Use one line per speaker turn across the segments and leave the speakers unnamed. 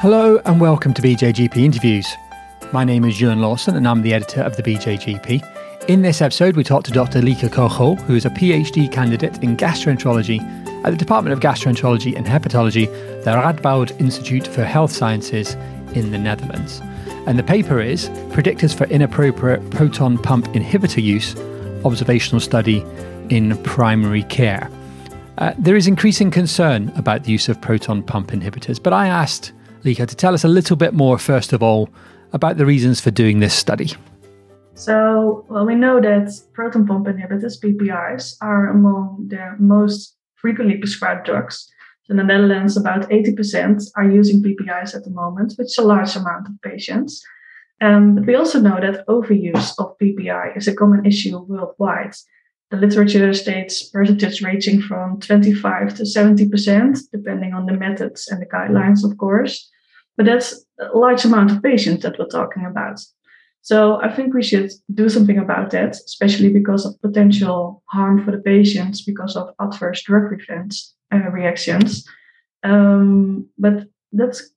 Hello and welcome to BJGP Interviews. My name is Euan Lawson and I'm the editor of the BJGP. In this episode, we talk to Dr. Lieke Koggel, who is a PhD candidate in gastroenterology at the Department of Gastroenterology and Hepatology, the Radboud Institute for Health Sciences in the Netherlands. And the paper is Predictors for Inappropriate Proton Pump Inhibitor Use Observational Study in Primary Care. Uh, there is increasing concern about the use of proton pump inhibitors, but I asked Lieke to tell us a little bit more, first of all, about the reasons for doing this study.
So, well, we know that proton pump inhibitors, PPIs, are among the most frequently prescribed drugs. In the Netherlands, about 80% are using PPIs at the moment, which is a large amount of patients. Um, but we also know that overuse of PPI is a common issue worldwide. The literature states percentages ranging from 25 to 70%, depending on the methods and the guidelines, of course. But that's a large amount of patients that we're talking about. So I think we should do something about that, especially because of potential harm for the patients because of adverse drug events, uh, reactions. Um, but that's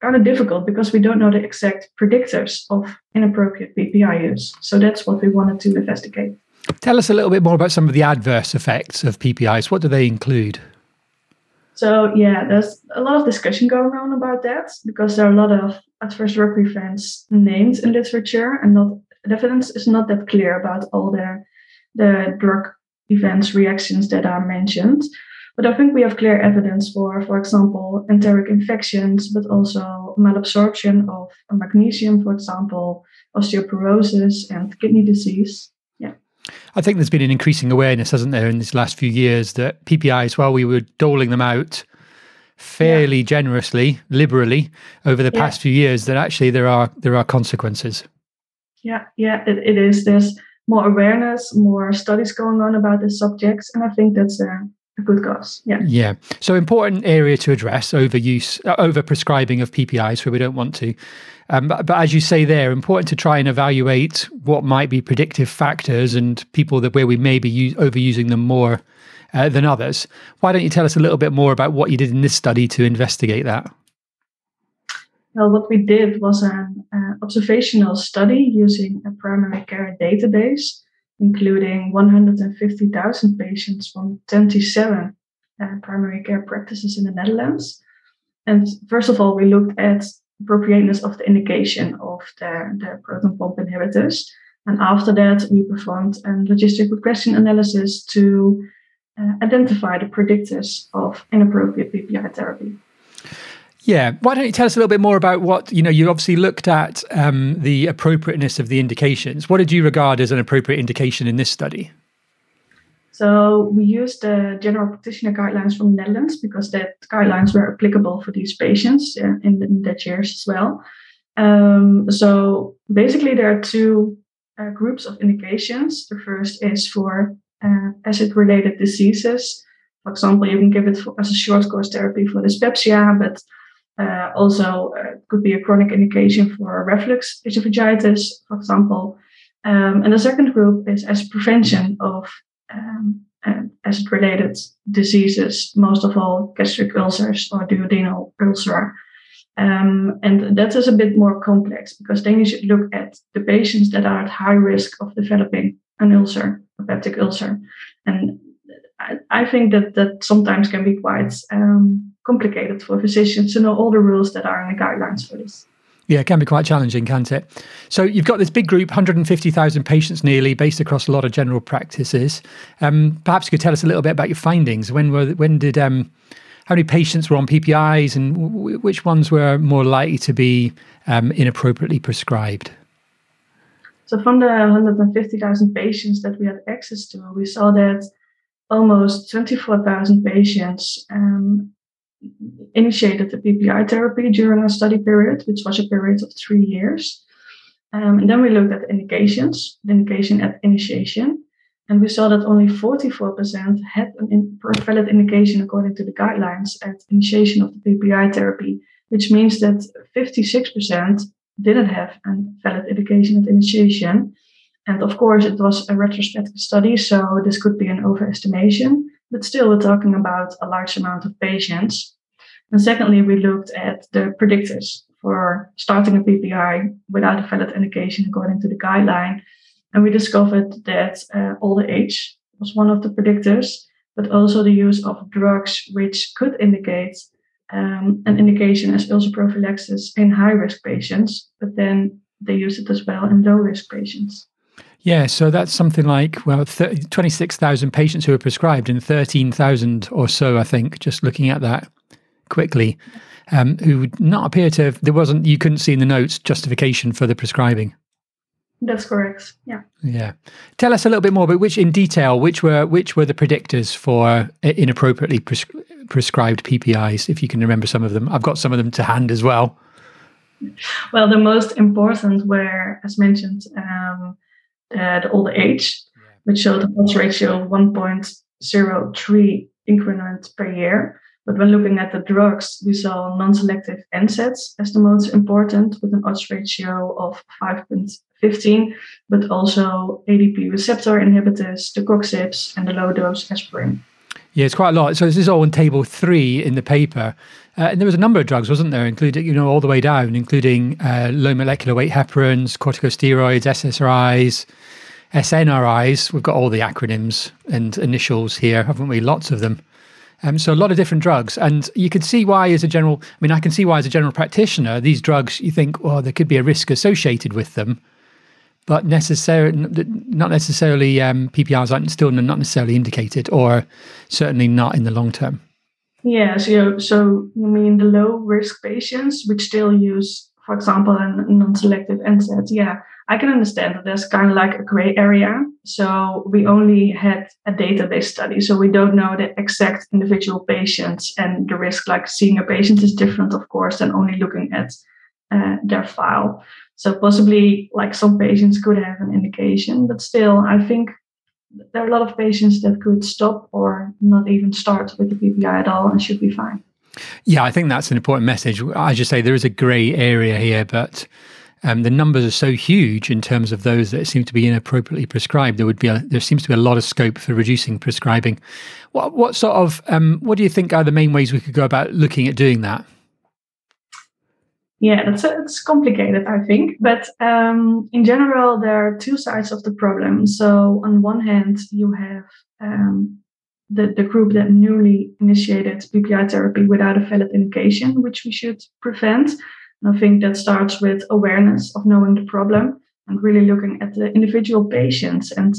kind of difficult because we don't know the exact predictors of inappropriate PPI use. So that's what we wanted to investigate.
Tell us a little bit more about some of the adverse effects of PPIs. What do they include?
So yeah, there's a lot of discussion going on about that because there are a lot of adverse drug events named in literature, and not the evidence is not that clear about all the the drug events reactions that are mentioned. But I think we have clear evidence for, for example, enteric infections, but also malabsorption of magnesium, for example, osteoporosis and kidney disease.
I think there's been an increasing awareness, hasn't there, in these last few years that PPIs, while we were doling them out fairly yeah. generously, liberally over the yeah. past few years, that actually there are there are consequences.
Yeah, yeah, it, it is. There's more awareness, more studies going on about the subjects, and I think that's a, a good cause. Yeah.
Yeah. So important area to address overuse, uh, over prescribing of PPIs, where we don't want to. Um, but, but, as you say there, important to try and evaluate what might be predictive factors and people that where we may be use, overusing them more uh, than others. Why don't you tell us a little bit more about what you did in this study to investigate that?
Well, what we did was an uh, observational study using a primary care database, including 150,000 patients from 27 uh, primary care practices in the Netherlands. And first of all, we looked at appropriateness of the indication of the, the proton pump inhibitors. And after that, we performed a logistic regression analysis to uh, identify the predictors of inappropriate PPI therapy.
Yeah, why don't you tell us a little bit more about what you know? You obviously looked at um, the appropriateness of the indications. What did you regard as an appropriate indication in this study?
So we used the general practitioner guidelines from the Netherlands because that guidelines were applicable for these patients in, in that years as well. Um, so basically, there are two uh, groups of indications. The first is for uh, acid-related diseases. For example, you can give it for, as a short course therapy for dyspepsia, but uh, also uh, could be a chronic indication for reflux esophagitis, for example. Um, and the second group is as prevention of um, acid related diseases, most of all gastric ulcers or duodenal ulcer. Um, and that is a bit more complex because then you should look at the patients that are at high risk of developing an ulcer, a peptic ulcer. And I, I think that that sometimes can be quite um, complicated for physicians to know all the rules that are in the guidelines for this.
Yeah, it can be quite challenging, can't it? So you've got this big group, 150,000 patients nearly, based across a lot of general practices. Um, perhaps you could tell us a little bit about your findings. When were when did um, how many patients were on PPIs, and w- which ones were more likely to be um, inappropriately prescribed?
So from the 150,000 patients that we had access to, we saw that almost 24,000 patients um, initiated the PPI therapy during a study period, which was a period of three years. Um, and then we looked at indications, indication at initiation, and we saw that only 44% had a in, valid indication according to the guidelines at initiation of the PPI therapy, which means that 56% didn't have a valid indication at initiation. And of course, it was a retrospective study, so this could be an overestimation, but still, we're talking about a large amount of patients. And secondly, we looked at the predictors for starting a PPI without a valid indication according to the guideline. And we discovered that uh, older age was one of the predictors, but also the use of drugs which could indicate um, an indication as ulcer prophylaxis in high risk patients, but then they use it as well in low risk patients.
Yeah, so that's something like, well, 26,000 patients who are prescribed and 13,000 or so, I think, just looking at that quickly, um, who would not appear to have, there wasn't, you couldn't see in the notes justification for the prescribing.
That's correct. Yeah.
Yeah. Tell us a little bit more about which, in detail, which were which were the predictors for inappropriately pres- prescribed PPIs, if you can remember some of them. I've got some of them to hand as well.
Well, the most important were, as mentioned, um, the older age, which showed a odds ratio of 1.03 increment per year. But when looking at the drugs, we saw non-selective NSAIDs as the most important, with an odds ratio of 5.15, but also ADP receptor inhibitors, the COXIBs, and the low-dose aspirin.
Yeah, it's quite a lot. So this is all in table three in the paper. Uh, and there was a number of drugs, wasn't there, including, you know, all the way down, including uh, low molecular weight heparins, corticosteroids, SSRIs, SNRIs. We've got all the acronyms and initials here, haven't we? Lots of them. Um, so a lot of different drugs, and you can see why, as a general, I mean, I can see why, as a general practitioner, these drugs, you think, well, there could be a risk associated with them, but necessarily not necessarily um, PPIs aren't still not necessarily indicated, or certainly not in the long term.
Yeah, so, so you mean the low risk patients which still use, for example, a non-selective NSAID? Yeah, I can understand that there's kind of like a gray area. So we only had a database study, so we don't know the exact individual patients and the risk. Like seeing a patient is different, of course, than only looking at uh, their file. So possibly, like some patients could have an indication, but still, I think there are a lot of patients that could stop or not even start with the PPI at all and should be fine.
Yeah, I think that's an important message. I just say there is a grey area here, but um, the numbers are so huge in terms of those that seem to be inappropriately prescribed. There would be a, there seems to be a lot of scope for reducing prescribing. What what sort of um, what do you think are the main ways we could go about looking at doing that?
Yeah, that's it's complicated, I think. But um, in general, there are two sides of the problem. So on one hand, you have um, the, the group that newly initiated PPI therapy without a valid indication, which we should prevent. And I think that starts with awareness of knowing the problem and really looking at the individual patients and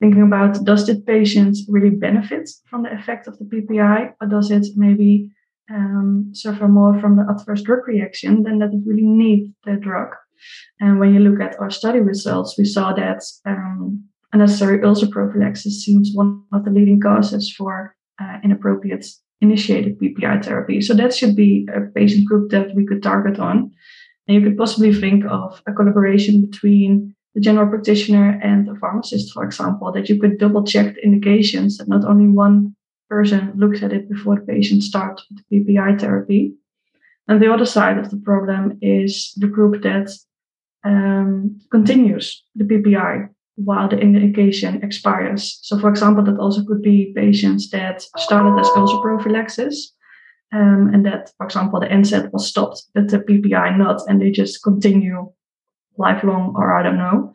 thinking about does the patient really benefit from the effect of the PPI or does it maybe um, suffer more from the adverse drug reaction than that it really need the drug. And when you look at our study results, we saw that um, unnecessary ulcer prophylaxis seems one of the leading causes for uh, inappropriate initiated PPI therapy. So that should be a patient group that we could target on. And you could possibly think of a collaboration between the general practitioner and the pharmacist, for example, that you could double check the indications that not only one person looks at it before the patient starts the PPI therapy. And the other side of the problem is the group that um, continues the PPI while the indication expires. So, for example, that also could be patients that started as ulcer prophylaxis, um, and that, for example, the NSAID was stopped, but the PPI not, and they just continue lifelong, or I don't know.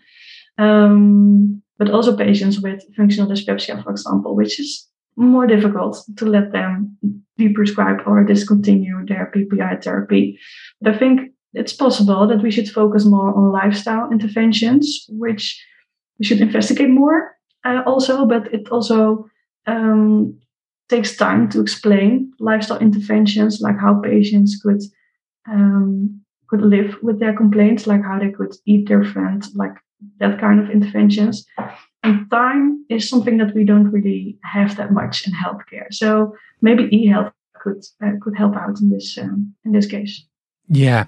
Um, but also patients with functional dyspepsia, for example, which is more difficult to let them be prescribed or discontinue their PPI therapy. But I think it's possible that we should focus more on lifestyle interventions, which we should investigate more uh, also, but it also um, takes time to explain lifestyle interventions, like how patients could um, could live with their complaints, like how they could eat different, like that kind of interventions. And time is something that we don't really have that much in healthcare. So maybe e-health could uh, could help out in this um, in this case.
Yeah.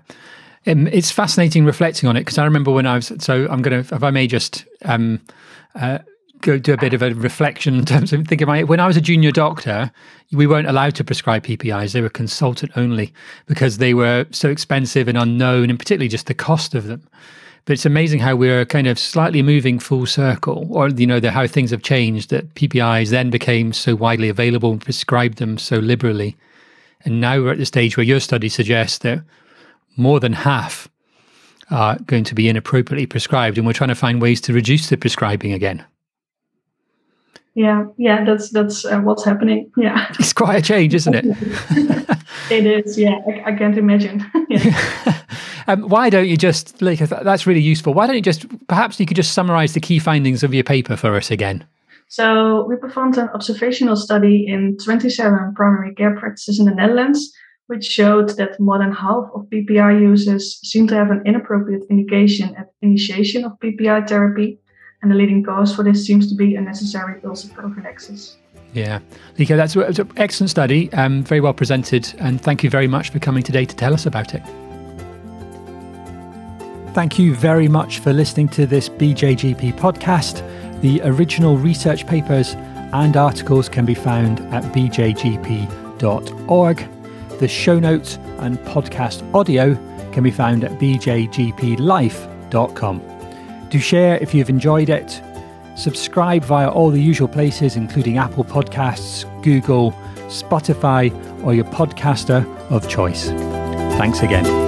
Um, it's fascinating reflecting on it because I remember when I was so I'm going to if I may just um, uh, go do a bit of a reflection in terms of thinking about it. When I was a junior doctor, we weren't allowed to prescribe PPIs; they were consultant only because they were so expensive and unknown, and particularly just the cost of them. But it's amazing how we're kind of slightly moving full circle, or you know, the, how things have changed. That PPIs then became so widely available and prescribed them so liberally, And now we're at the stage where your study suggests that more than half are going to be inappropriately prescribed, and we're trying to find ways to reduce the prescribing again.
Yeah, yeah, that's that's uh, what's happening. Yeah,
it's quite a change, isn't it?
it is. Yeah, I, I can't imagine.
um, why don't you just like that's really useful? Why don't you just perhaps you could just summarize the key findings of your paper for us again?
So we performed an observational study in 27 primary care practices in the Netherlands which showed that more than half of PPI users seem to have an inappropriate indication at initiation of PPI therapy, and the leading cause for this seems to be unnecessary ulcer prophylaxis.
Yeah, Lieke, that's, that's an excellent study, um, very well presented, and thank you very much for coming today to tell us about it. Thank you very much for listening to this BJGP podcast. The original research papers and articles can be found at bjgp.org. The show notes and podcast audio can be found at bjgplife.com. Do share if you've enjoyed it. Subscribe via all the usual places, including Apple Podcasts, Google, Spotify, or your podcaster of choice. Thanks again.